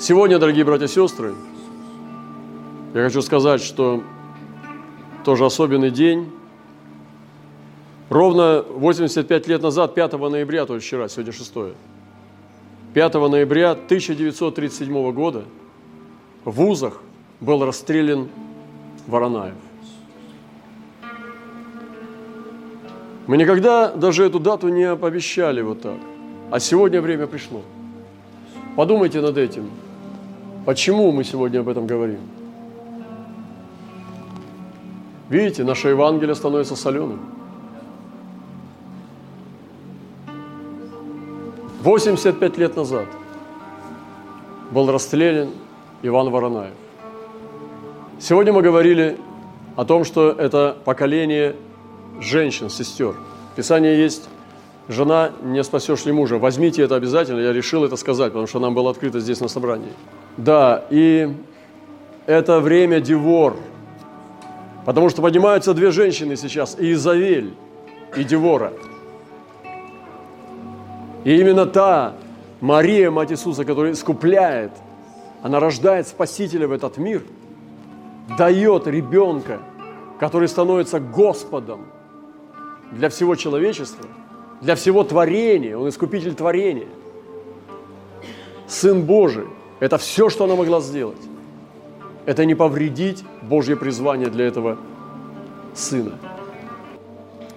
Сегодня, дорогие братья и сестры, я хочу сказать, что тоже особенный день. Ровно 85 лет назад, 5 ноября, то есть вчера, сегодня 6, 5 ноября 1937 года в вузах был расстрелян Воронаев. Мы никогда даже эту дату не пообещали вот так. А сегодня время пришло. Подумайте над этим. Почему мы сегодня об этом говорим? Видите, наше Евангелие становится соленым. 85 лет назад был расстрелян Иван Воронаев. Сегодня мы говорили о том, что это поколение женщин, сестер. В Писании есть «Жена, не спасешь ли мужа». Возьмите это обязательно, я решил это сказать, потому что нам было открыто здесь на собрании. Да, и это время Девор – Потому что поднимаются две женщины сейчас, и Изавель, и Девора. И именно та Мария, мать Иисуса, которая искупляет, она рождает Спасителя в этот мир, дает ребенка, который становится Господом для всего человечества, для всего творения, он искупитель творения. Сын Божий – это все, что она могла сделать это не повредить Божье призвание для этого сына.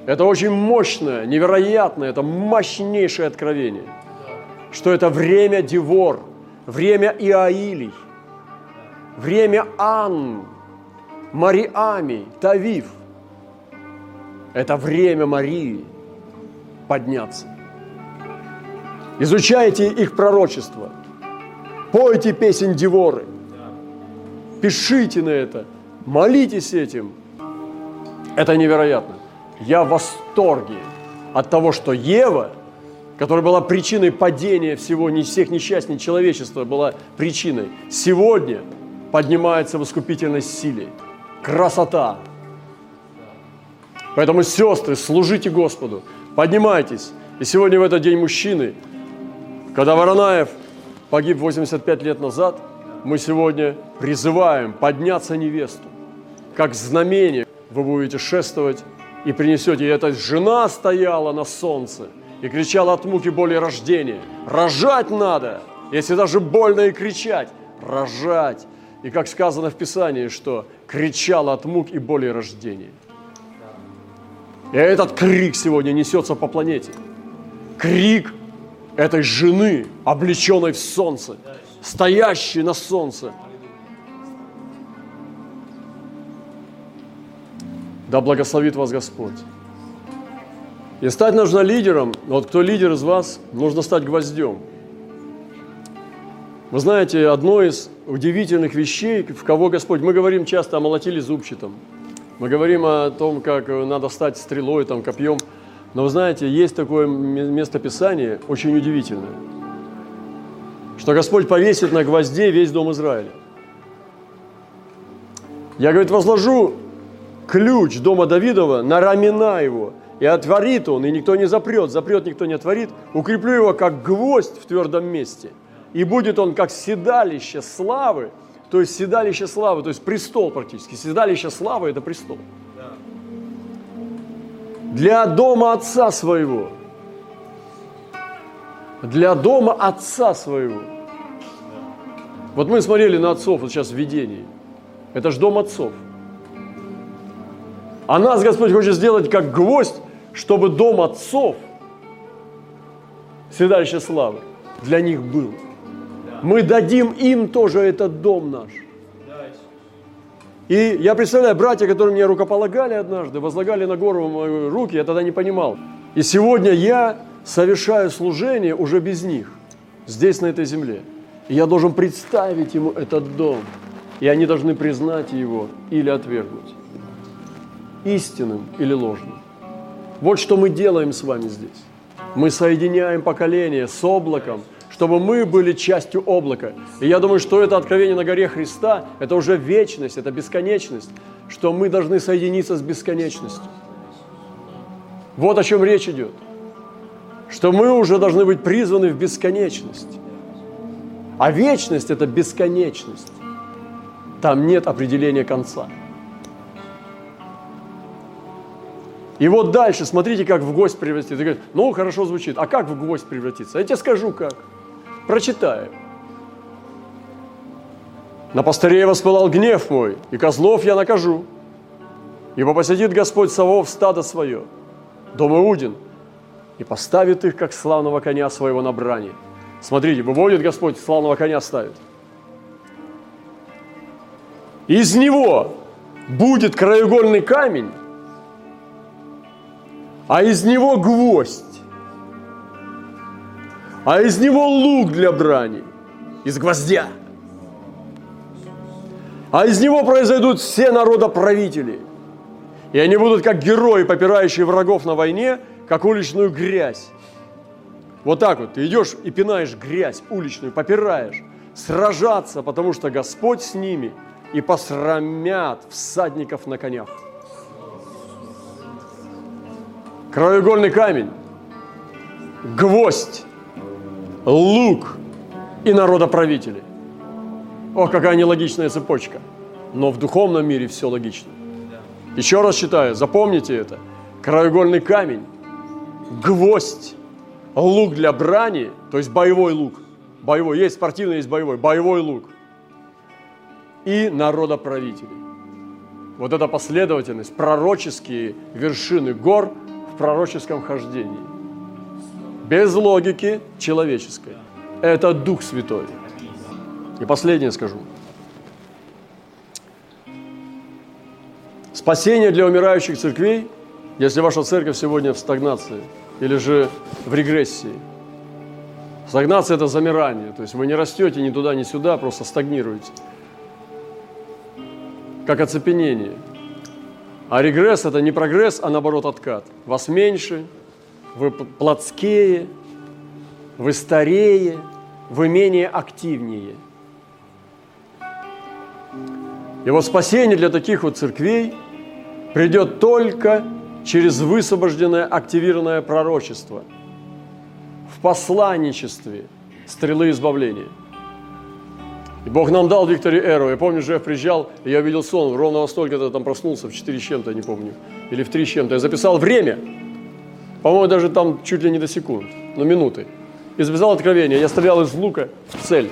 Это очень мощное, невероятное, это мощнейшее откровение, что это время Девор, время Иаилий, время Ан, Мариами, Тавив. Это время Марии подняться. Изучайте их пророчество, пойте песень Деворы – пишите на это, молитесь этим. Это невероятно. Я в восторге от того, что Ева, которая была причиной падения всего, не всех несчастий человечества, была причиной, сегодня поднимается в искупительной силе. Красота! Поэтому, сестры, служите Господу, поднимайтесь. И сегодня в этот день мужчины, когда Воронаев погиб 85 лет назад – мы сегодня призываем подняться невесту. Как знамение вы будете шествовать и принесете. И эта жена стояла на солнце и кричала от муки боли рождения. Рожать надо, если даже больно и кричать. Рожать. И как сказано в Писании, что кричала от мук и боли рождения. И этот крик сегодня несется по планете. Крик этой жены, облеченной в солнце стоящий на солнце. Да благословит вас Господь. И стать нужно лидером. Вот кто лидер из вас, нужно стать гвоздем. Вы знаете, одно из удивительных вещей, в кого Господь, мы говорим часто о молотиле зубчатом, мы говорим о том, как надо стать стрелой, там, копьем, но вы знаете, есть такое местописание очень удивительное – что Господь повесит на гвозде весь дом Израиля. Я, говорит, возложу ключ дома Давидова на рамена его, и отворит он, и никто не запрет, запрет никто не отворит, укреплю его как гвоздь в твердом месте, и будет он как седалище славы, то есть седалище славы, то есть престол практически. Седалище славы – это престол. Для дома отца своего – для дома отца своего. Вот мы смотрели на отцов вот сейчас в видении. Это же дом отцов. А нас Господь хочет сделать как гвоздь, чтобы дом отцов, седалище славы, для них был. Мы дадим им тоже этот дом наш. И я представляю, братья, которые мне рукополагали однажды, возлагали на гору мои руки, я тогда не понимал. И сегодня я совершаю служение уже без них, здесь, на этой земле. И я должен представить ему этот дом, и они должны признать его или отвергнуть, истинным или ложным. Вот что мы делаем с вами здесь. Мы соединяем поколение с облаком, чтобы мы были частью облака. И я думаю, что это откровение на горе Христа, это уже вечность, это бесконечность, что мы должны соединиться с бесконечностью. Вот о чем речь идет что мы уже должны быть призваны в бесконечность. А вечность – это бесконечность. Там нет определения конца. И вот дальше, смотрите, как в гость превратится. Ты говоришь, ну, хорошо звучит. А как в гвоздь превратиться? Я тебе скажу, как. Прочитаю. На пастырей воспылал гнев мой, и козлов я накажу. Ибо посетит Господь совов стадо свое, дом Иудин, и поставит их, как славного коня своего на брани. Смотрите, выводит Господь, славного коня ставит. Из него будет краеугольный камень, а из него гвоздь, а из него лук для брани, из гвоздя. А из него произойдут все народоправители. И они будут как герои, попирающие врагов на войне, как уличную грязь. Вот так вот, ты идешь и пинаешь грязь уличную, попираешь, сражаться, потому что Господь с ними и посрамят всадников на конях. Краеугольный камень, гвоздь, лук и народоправители. О, какая нелогичная цепочка. Но в духовном мире все логично. Еще раз читаю, запомните это. Краеугольный камень, гвоздь, лук для брани, то есть боевой лук. Боевой, есть спортивный, есть боевой. Боевой лук. И народоправители. Вот эта последовательность, пророческие вершины гор в пророческом хождении. Без логики человеческой. Это Дух Святой. И последнее скажу. Спасение для умирающих церквей, если ваша церковь сегодня в стагнации или же в регрессии. Стагнация – это замирание, то есть вы не растете ни туда, ни сюда, просто стагнируете. Как оцепенение. А регресс – это не прогресс, а наоборот откат. Вас меньше, вы плотские, вы старее, вы менее активнее – вот спасение для таких вот церквей придет только через высвобожденное, активированное пророчество в посланничестве стрелы избавления. И Бог нам дал Викторе Эру. Я помню, Жеф приезжал, и я видел сон, ровно во столько я там проснулся, в 4 с чем-то, я не помню, или в 3 с чем-то. Я записал время, по-моему, даже там чуть ли не до секунд, но минуты. И записал откровение. Я стрелял из лука в цель.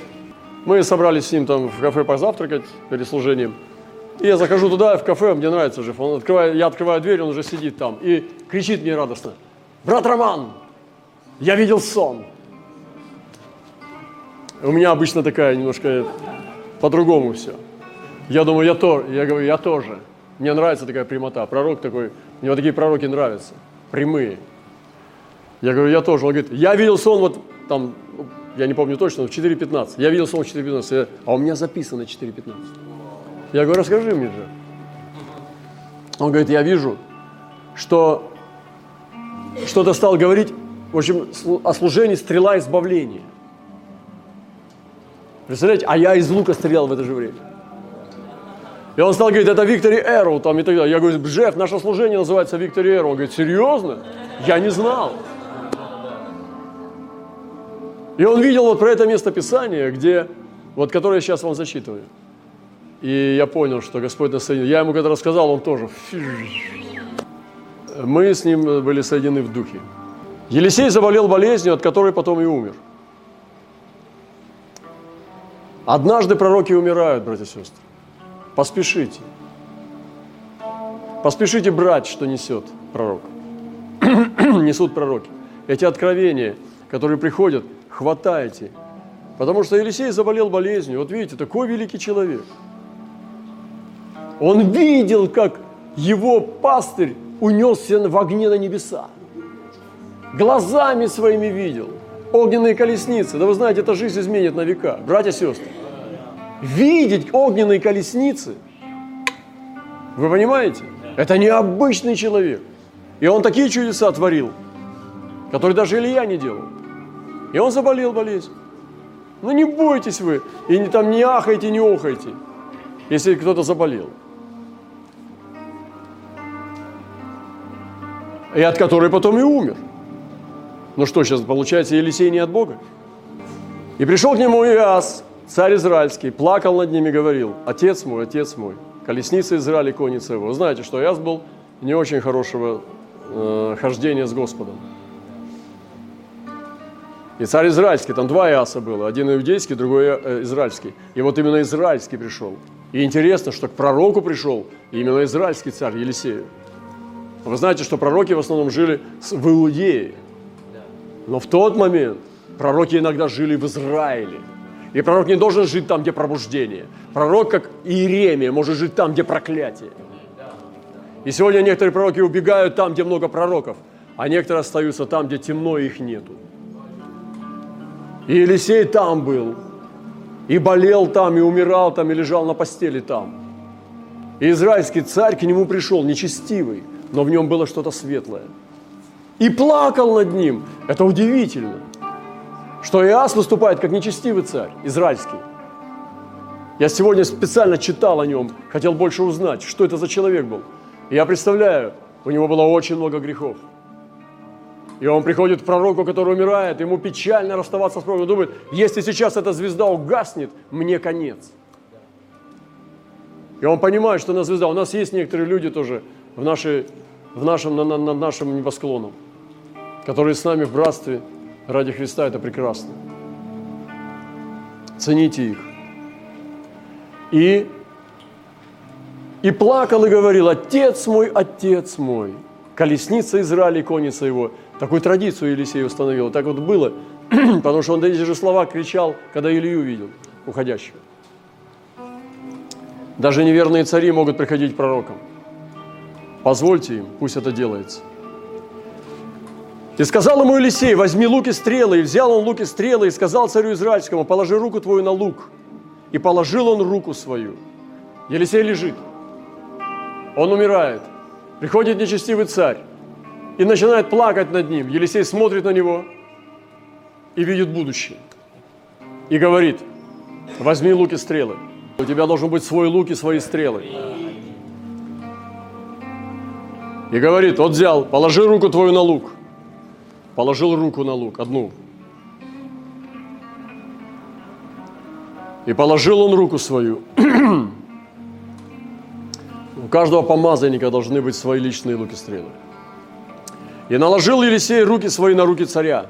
Мы собрались с ним там в кафе позавтракать перед служением. И я захожу туда, в кафе, мне нравится же. Он открывает, я открываю дверь, он уже сидит там. И кричит мне радостно. Брат Роман, я видел сон. У меня обычно такая немножко по-другому все. Я думаю, я тоже. Я говорю, я тоже. Мне нравится такая прямота. Пророк такой, мне вот такие пророки нравятся. Прямые. Я говорю, я тоже. Он говорит, я видел сон вот там я не помню точно, в 4.15. Я видел сон в 4.15, а у меня записано 4.15. Я говорю, расскажи мне же. Он говорит, я вижу, что что-то стал говорить, в общем, о служении стрела избавления. Представляете, а я из лука стрелял в это же время. И он стал говорить, это Виктори Эру там и так далее. Я говорю, Джефф, наше служение называется Виктори Эру. Он говорит, серьезно? Я не знал. И он видел вот про это место Писания, где, вот которое я сейчас вам зачитываю. И я понял, что Господь нас соединил. Я ему когда рассказал, он тоже. Мы с ним были соединены в духе. Елисей заболел болезнью, от которой потом и умер. Однажды пророки умирают, братья и сестры. Поспешите. Поспешите брать, что несет пророк. Несут пророки. Эти откровения, которые приходят – хватайте. Потому что Елисей заболел болезнью. Вот видите, такой великий человек. Он видел, как его пастырь унесся в огне на небеса. Глазами своими видел. Огненные колесницы. Да вы знаете, эта жизнь изменит на века. Братья и сестры. Видеть огненные колесницы, вы понимаете? Это необычный человек. И он такие чудеса творил, которые даже Илья не делал. И он заболел болезнью. Ну не бойтесь вы, и не, там не ахайте, не охайте, если кто-то заболел. И от которой потом и умер. Ну что, сейчас получается, Елисей не от Бога? И пришел к нему Иас, царь израильский, плакал над ними говорил, «Отец мой, отец мой, колесница Израиля, конница его». Знаете, что Иас был не очень хорошего э, хождения с Господом. И царь израильский, там два Иаса было, один иудейский, другой э, израильский. И вот именно израильский пришел. И интересно, что к пророку пришел именно израильский царь Елисеев. Вы знаете, что пророки в основном жили в Иудее. Но в тот момент Пророки иногда жили в Израиле. И пророк не должен жить там, где пробуждение. Пророк, как Иеремия, может жить там, где проклятие. И сегодня некоторые пророки убегают там, где много пророков, а некоторые остаются там, где темно их нету. И Елисей там был, и болел там, и умирал там, и лежал на постели там. И израильский царь к нему пришел, нечестивый, но в нем было что-то светлое. И плакал над ним. Это удивительно что Иас выступает как нечестивый царь, израильский. Я сегодня специально читал о нем, хотел больше узнать, что это за человек был. И я представляю, у него было очень много грехов. И он приходит к пророку, который умирает, ему печально расставаться с пророком. Он думает, если сейчас эта звезда угаснет, мне конец. И он понимает, что она звезда. У нас есть некоторые люди тоже в, нашей, в нашем, на, на, на нашем небосклоном, которые с нами в братстве, ради Христа это прекрасно. Цените их. И, и плакал и говорил, отец мой, отец мой, колесница Израиля и конница его. Такую традицию Елисей установил. Так вот было, потому что он эти же слова кричал, когда Илью видел, уходящего. Даже неверные цари могут приходить к пророкам. Позвольте им, пусть это делается. И сказал ему Елисей, возьми лук и стрелы. И взял он лук и стрелы, и сказал царю Израильскому, положи руку твою на лук. И положил он руку свою. Елисей лежит. Он умирает. Приходит нечестивый царь и начинает плакать над ним. Елисей смотрит на него и видит будущее. И говорит, возьми лук и стрелы. У тебя должен быть свой лук и свои стрелы. И говорит, вот взял, положи руку твою на лук – положил руку на лук, одну. И положил он руку свою. У каждого помазанника должны быть свои личные луки стрелы. И наложил Елисей руки свои на руки царя.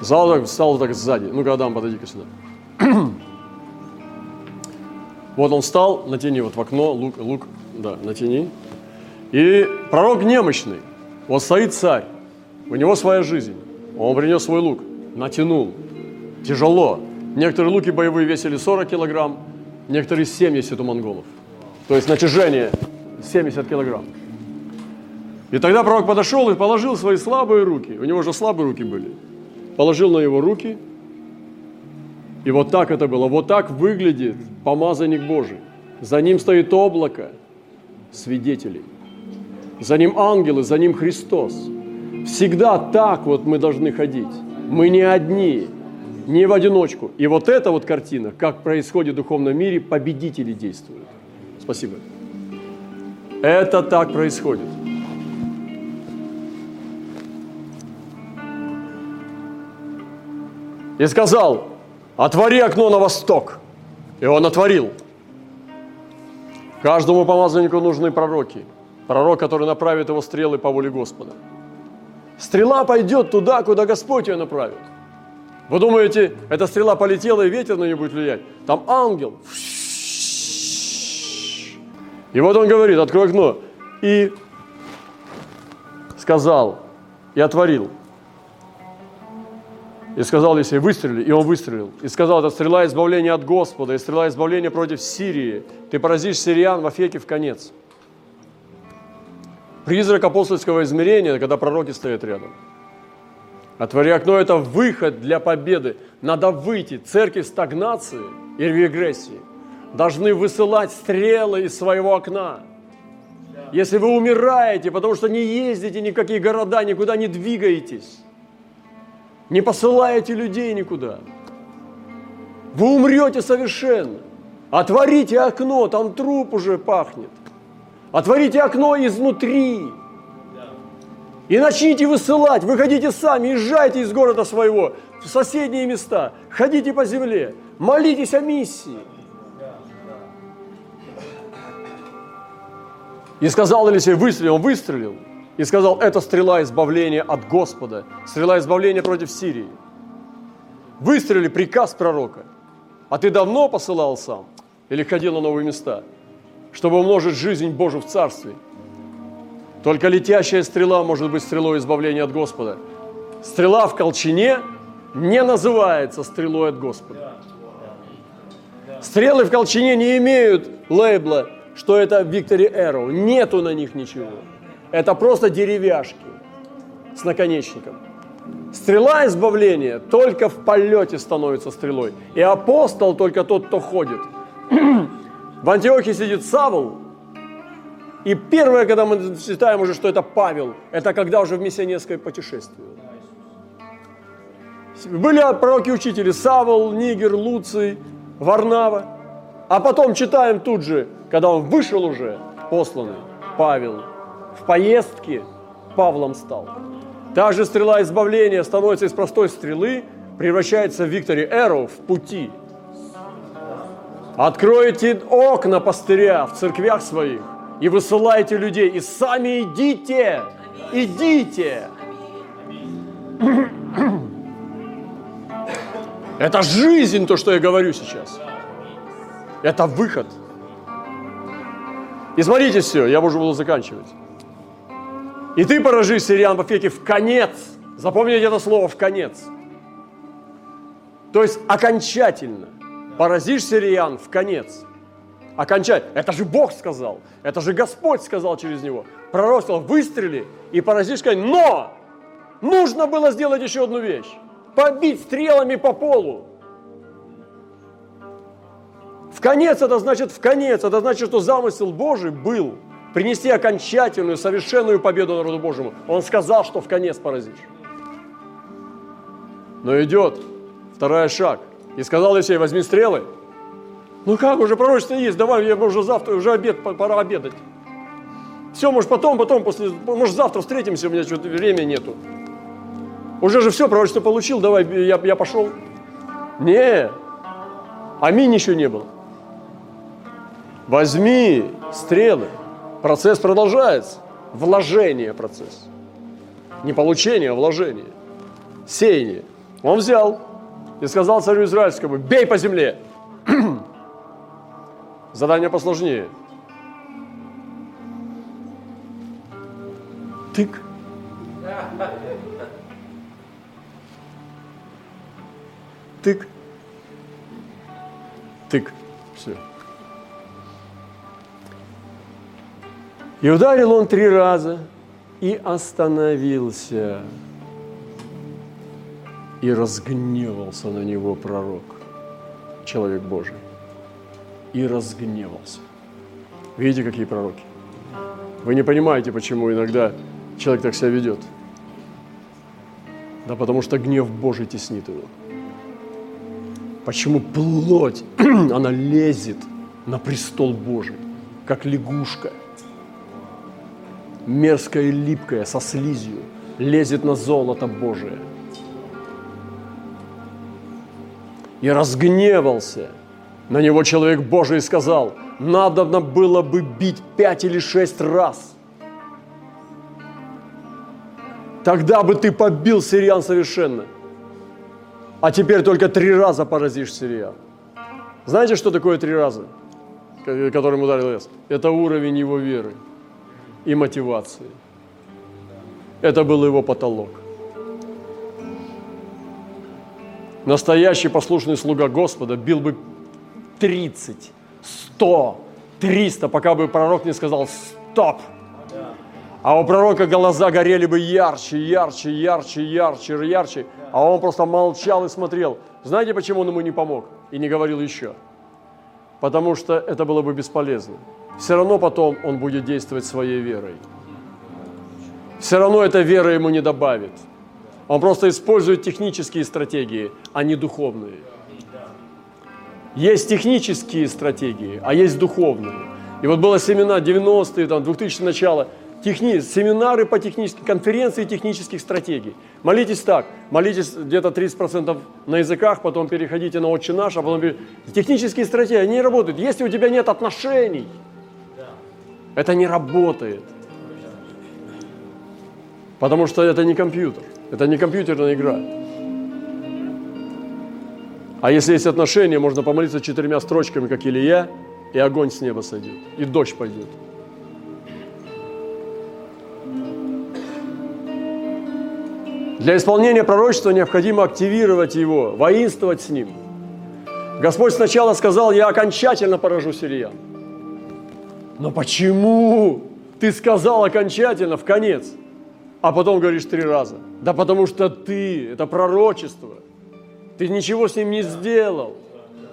Встал так, встал так сзади. Ну-ка, Адам, подойди-ка сюда. вот он встал, натяни вот в окно, лук, лук, да, натяни. И пророк немощный. Вот стоит царь, у него своя жизнь. Он принес свой лук, натянул. Тяжело. Некоторые луки боевые весили 40 килограмм, некоторые 70 у монголов. То есть натяжение 70 килограмм. И тогда пророк подошел и положил свои слабые руки. У него же слабые руки были. Положил на его руки. И вот так это было. Вот так выглядит помазанник Божий. За ним стоит облако свидетелей за ним ангелы, за ним Христос. Всегда так вот мы должны ходить. Мы не одни, не в одиночку. И вот эта вот картина, как происходит в духовном мире, победители действуют. Спасибо. Это так происходит. И сказал, отвори окно на восток. И он отворил. Каждому помазаннику нужны пророки – Пророк, который направит его стрелы по воле Господа. Стрела пойдет туда, куда Господь ее направит. Вы думаете, эта стрела полетела и ветер на нее будет влиять? Там ангел. И вот он говорит, открой окно. И сказал, и отворил. И сказал Есей, выстрели, и он выстрелил. И сказал, это стрела избавления от Господа, и стрела избавления против Сирии. Ты поразишь сириан в Афеке в конец. Призрак апостольского измерения, когда пророки стоят рядом. Отвори окно – это выход для победы. Надо выйти. Церкви стагнации и регрессии должны высылать стрелы из своего окна. Если вы умираете, потому что не ездите ни в какие города, никуда не двигаетесь, не посылаете людей никуда, вы умрете совершенно. Отворите окно, там труп уже пахнет. Отворите окно изнутри. И начните высылать, выходите сами, езжайте из города своего в соседние места, ходите по земле, молитесь о миссии. И сказал Елисей, выстрелил, он выстрелил. И сказал, это стрела избавления от Господа, стрела избавления против Сирии. Выстрелили приказ пророка. А ты давно посылал сам? Или ходил на новые места? Чтобы умножить жизнь Божию в Царстве. Только летящая стрела может быть стрелой избавления от Господа. Стрела в колчине не называется стрелой от Господа. Стрелы в колчине не имеют лейбла, что это Victory Arrow. Нету на них ничего. Это просто деревяшки с наконечником. Стрела избавления только в полете становится стрелой. И апостол только тот, кто ходит. В Антиохе сидит Савл, и первое, когда мы читаем уже, что это Павел, это когда уже в миссионерское путешествие. Были пророки-учители Савл, Нигер, Луций, Варнава. А потом читаем тут же, когда он вышел уже, посланный, Павел, в поездке Павлом стал. Та же стрела избавления становится из простой стрелы, превращается в Виктори Эру в пути. Откройте окна пастыря в церквях своих и высылайте людей, и сами идите, идите. Это жизнь, то, что я говорю сейчас. Это выход. И смотрите все, я уже буду заканчивать. И ты поражи сириан в Афеке в конец. Запомните это слово в конец. То есть окончательно поразишь сириан в конец. Окончательно. Это же Бог сказал. Это же Господь сказал через него. Пророк сказал, выстрели и поразишь конец. Но нужно было сделать еще одну вещь. Побить стрелами по полу. В конец это значит в конец. Это значит, что замысел Божий был – принести окончательную, совершенную победу народу Божьему. Он сказал, что в конец поразишь. Но идет второй шаг. И сказал Есей, возьми стрелы. Ну как, уже пророчество есть, давай, я, уже завтра, уже обед, пора обедать. Все, может потом, потом, после, может завтра встретимся, у меня что-то времени нету. Уже же все, пророчество получил, давай, я, я пошел. Не, аминь еще не было. Возьми стрелы. Процесс продолжается. Вложение процесс. Не получение, а вложение. Сеяние. Он взял и сказал царю израильскому, бей по земле. Задание посложнее. Тык. Тык. Тык. И ударил он три раза и остановился. И разгневался на него пророк, человек Божий. И разгневался. Видите, какие пророки? Вы не понимаете, почему иногда человек так себя ведет. Да потому что гнев Божий теснит его. Почему плоть, она лезет на престол Божий, как лягушка – мерзкое и липкое, со слизью, лезет на золото Божие. И разгневался на него человек Божий и сказал, надо было бы бить пять или шесть раз. Тогда бы ты побил сириан совершенно. А теперь только три раза поразишь сириан. Знаете, что такое три раза, которым ударил лес? Это уровень его веры и мотивации. Это был его потолок. Настоящий послушный слуга Господа бил бы 30, 100, 300, пока бы пророк не сказал «стоп». А у пророка глаза горели бы ярче, ярче, ярче, ярче, ярче. А он просто молчал и смотрел. Знаете, почему он ему не помог и не говорил еще? Потому что это было бы бесполезно все равно потом он будет действовать своей верой. Все равно эта вера ему не добавит. Он просто использует технические стратегии, а не духовные. Есть технические стратегии, а есть духовные. И вот было семена 90-е, там, 2000 начало. техни, семинары по техническим, конференции технических стратегий. Молитесь так, молитесь где-то 30% на языках, потом переходите на «Отче наш», а потом... Технические стратегии, они работают. Если у тебя нет отношений, это не работает. Потому что это не компьютер, это не компьютерная игра. А если есть отношения, можно помолиться четырьмя строчками, как Илья, и огонь с неба сойдет, и дождь пойдет. Для исполнения пророчества необходимо активировать его, воинствовать с ним. Господь сначала сказал, я окончательно поражу сириян. Но почему ты сказал окончательно, в конец, а потом говоришь три раза? Да потому что ты, это пророчество. Ты ничего с ним не сделал.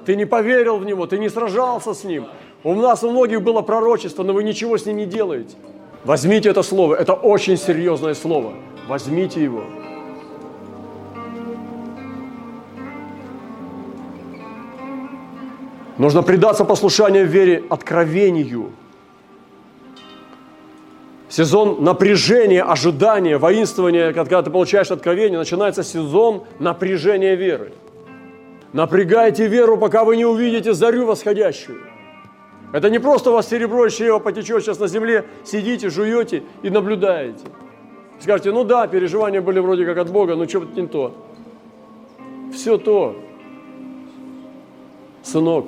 Ты не поверил в него, ты не сражался с ним. У нас у многих было пророчество, но вы ничего с ним не делаете. Возьмите это слово, это очень серьезное слово. Возьмите его. Нужно предаться послушанию вере откровению. Сезон напряжения, ожидания, воинствования, когда ты получаешь откровение, начинается сезон напряжения веры. Напрягайте веру, пока вы не увидите зарю восходящую. Это не просто у вас серебро и чрево потечет сейчас на земле, сидите, жуете и наблюдаете. Скажете, ну да, переживания были вроде как от Бога, но что-то не то. Все то. Сынок,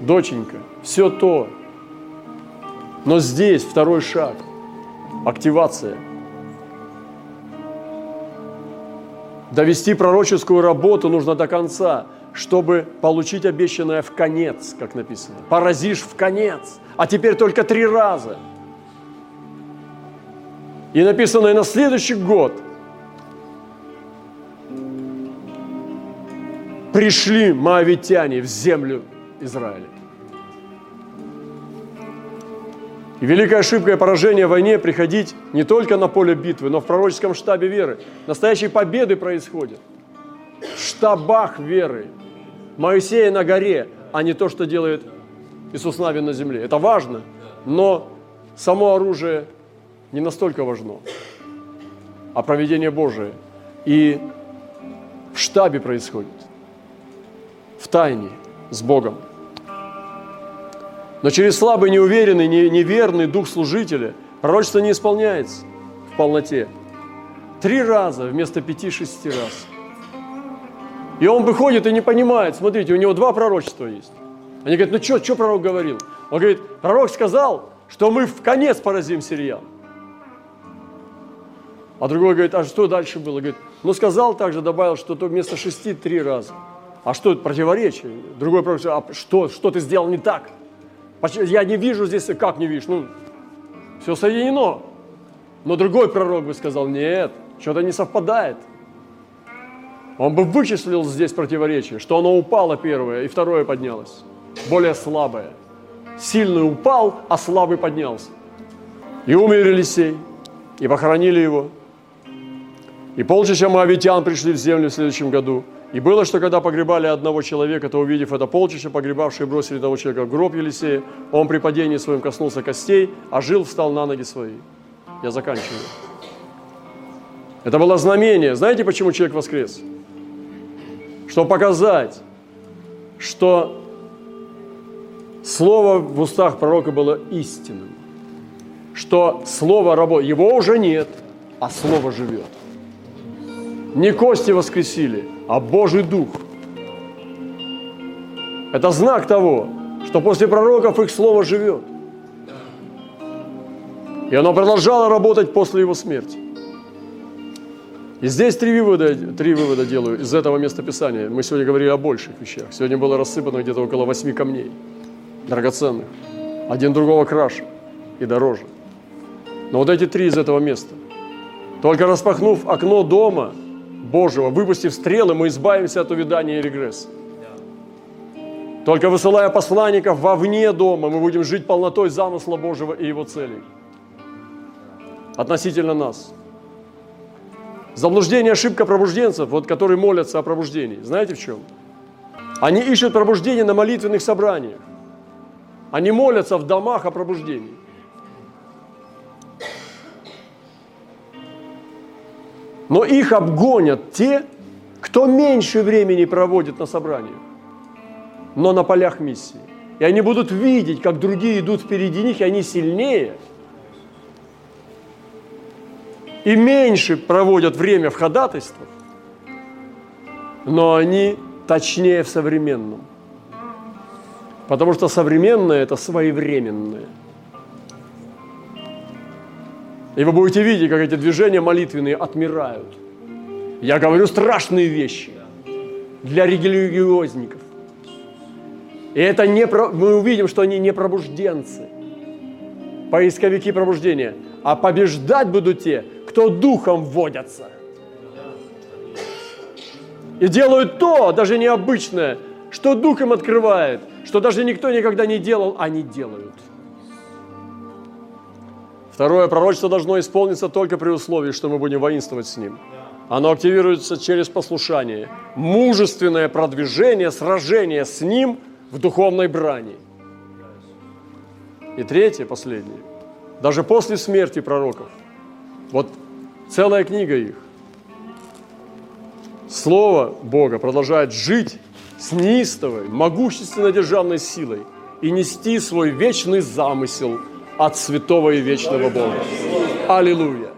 доченька, все то. Но здесь второй шаг – активация. Довести пророческую работу нужно до конца, чтобы получить обещанное в конец, как написано. Поразишь в конец, а теперь только три раза. И написано и на следующий год пришли моавитяне в землю Израиля. И великая ошибка и поражение в войне приходить не только на поле битвы, но в пророческом штабе веры. Настоящие победы происходят в штабах веры. Моисея на горе, а не то, что делает Иисус Навин на земле. Это важно, но само оружие не настолько важно, а проведение Божие. И в штабе происходит, в тайне, с Богом. Но через слабый, неуверенный, неверный дух служителя пророчество не исполняется в полноте. Три раза вместо пяти-шести раз. И он выходит и не понимает, смотрите, у него два пророчества есть. Они говорят, ну что, что пророк говорил? Он говорит, пророк сказал, что мы в конец поразим сириян. А другой говорит, а что дальше было? Говорит, ну сказал также, добавил, что то вместо шести три раза. А что это противоречие? Другой пророк сказал, а что, что ты сделал не так? Я не вижу здесь, как не видишь? Ну, все соединено. Но другой пророк бы сказал, нет, что-то не совпадает. Он бы вычислил здесь противоречие, что оно упало первое, и второе поднялось. Более слабое. Сильный упал, а слабый поднялся. И умер Елисей, и похоронили его. И полчища моавитян пришли в землю в следующем году – и было, что когда погребали одного человека, то увидев это полчище, погребавшие бросили того человека в гроб Елисея, он при падении своем коснулся костей, а жил, встал на ноги свои. Я заканчиваю. Это было знамение. Знаете, почему человек воскрес? Чтобы показать, что слово в устах пророка было истинным. Что слово работает. Его уже нет, а слово живет. Не кости воскресили, а Божий Дух. Это знак того, что после пророков их слово живет. И оно продолжало работать после его смерти. И здесь три вывода, три вывода делаю из этого места Писания. Мы сегодня говорили о больших вещах. Сегодня было рассыпано где-то около восьми камней, драгоценных. Один другого краше и дороже. Но вот эти три из этого места. Только распахнув окно дома – Божьего, выпустив стрелы, мы избавимся от увядания и регресса. Только высылая посланников вовне дома, мы будем жить полнотой замысла Божьего и его целей. Относительно нас. Заблуждение, ошибка пробужденцев, вот, которые молятся о пробуждении. Знаете в чем? Они ищут пробуждение на молитвенных собраниях. Они молятся в домах о пробуждении. Но их обгонят те, кто меньше времени проводит на собраниях, но на полях миссии. И они будут видеть, как другие идут впереди них, и они сильнее. И меньше проводят время в ходатайствах, но они точнее в современном. Потому что современное – это своевременное. И вы будете видеть, как эти движения молитвенные отмирают. Я говорю страшные вещи для религиозников. И это не, мы увидим, что они не пробужденцы, поисковики пробуждения, а побеждать будут те, кто духом водятся. И делают то, даже необычное, что дух им открывает, что даже никто никогда не делал, они делают. Второе пророчество должно исполниться только при условии, что мы будем воинствовать с ним. Оно активируется через послушание, мужественное продвижение, сражение с ним в духовной брани. И третье, последнее. Даже после смерти пророков, вот целая книга их, Слово Бога продолжает жить с неистовой, могущественной державной силой и нести свой вечный замысел от святого и вечного Бога. Аллилуйя!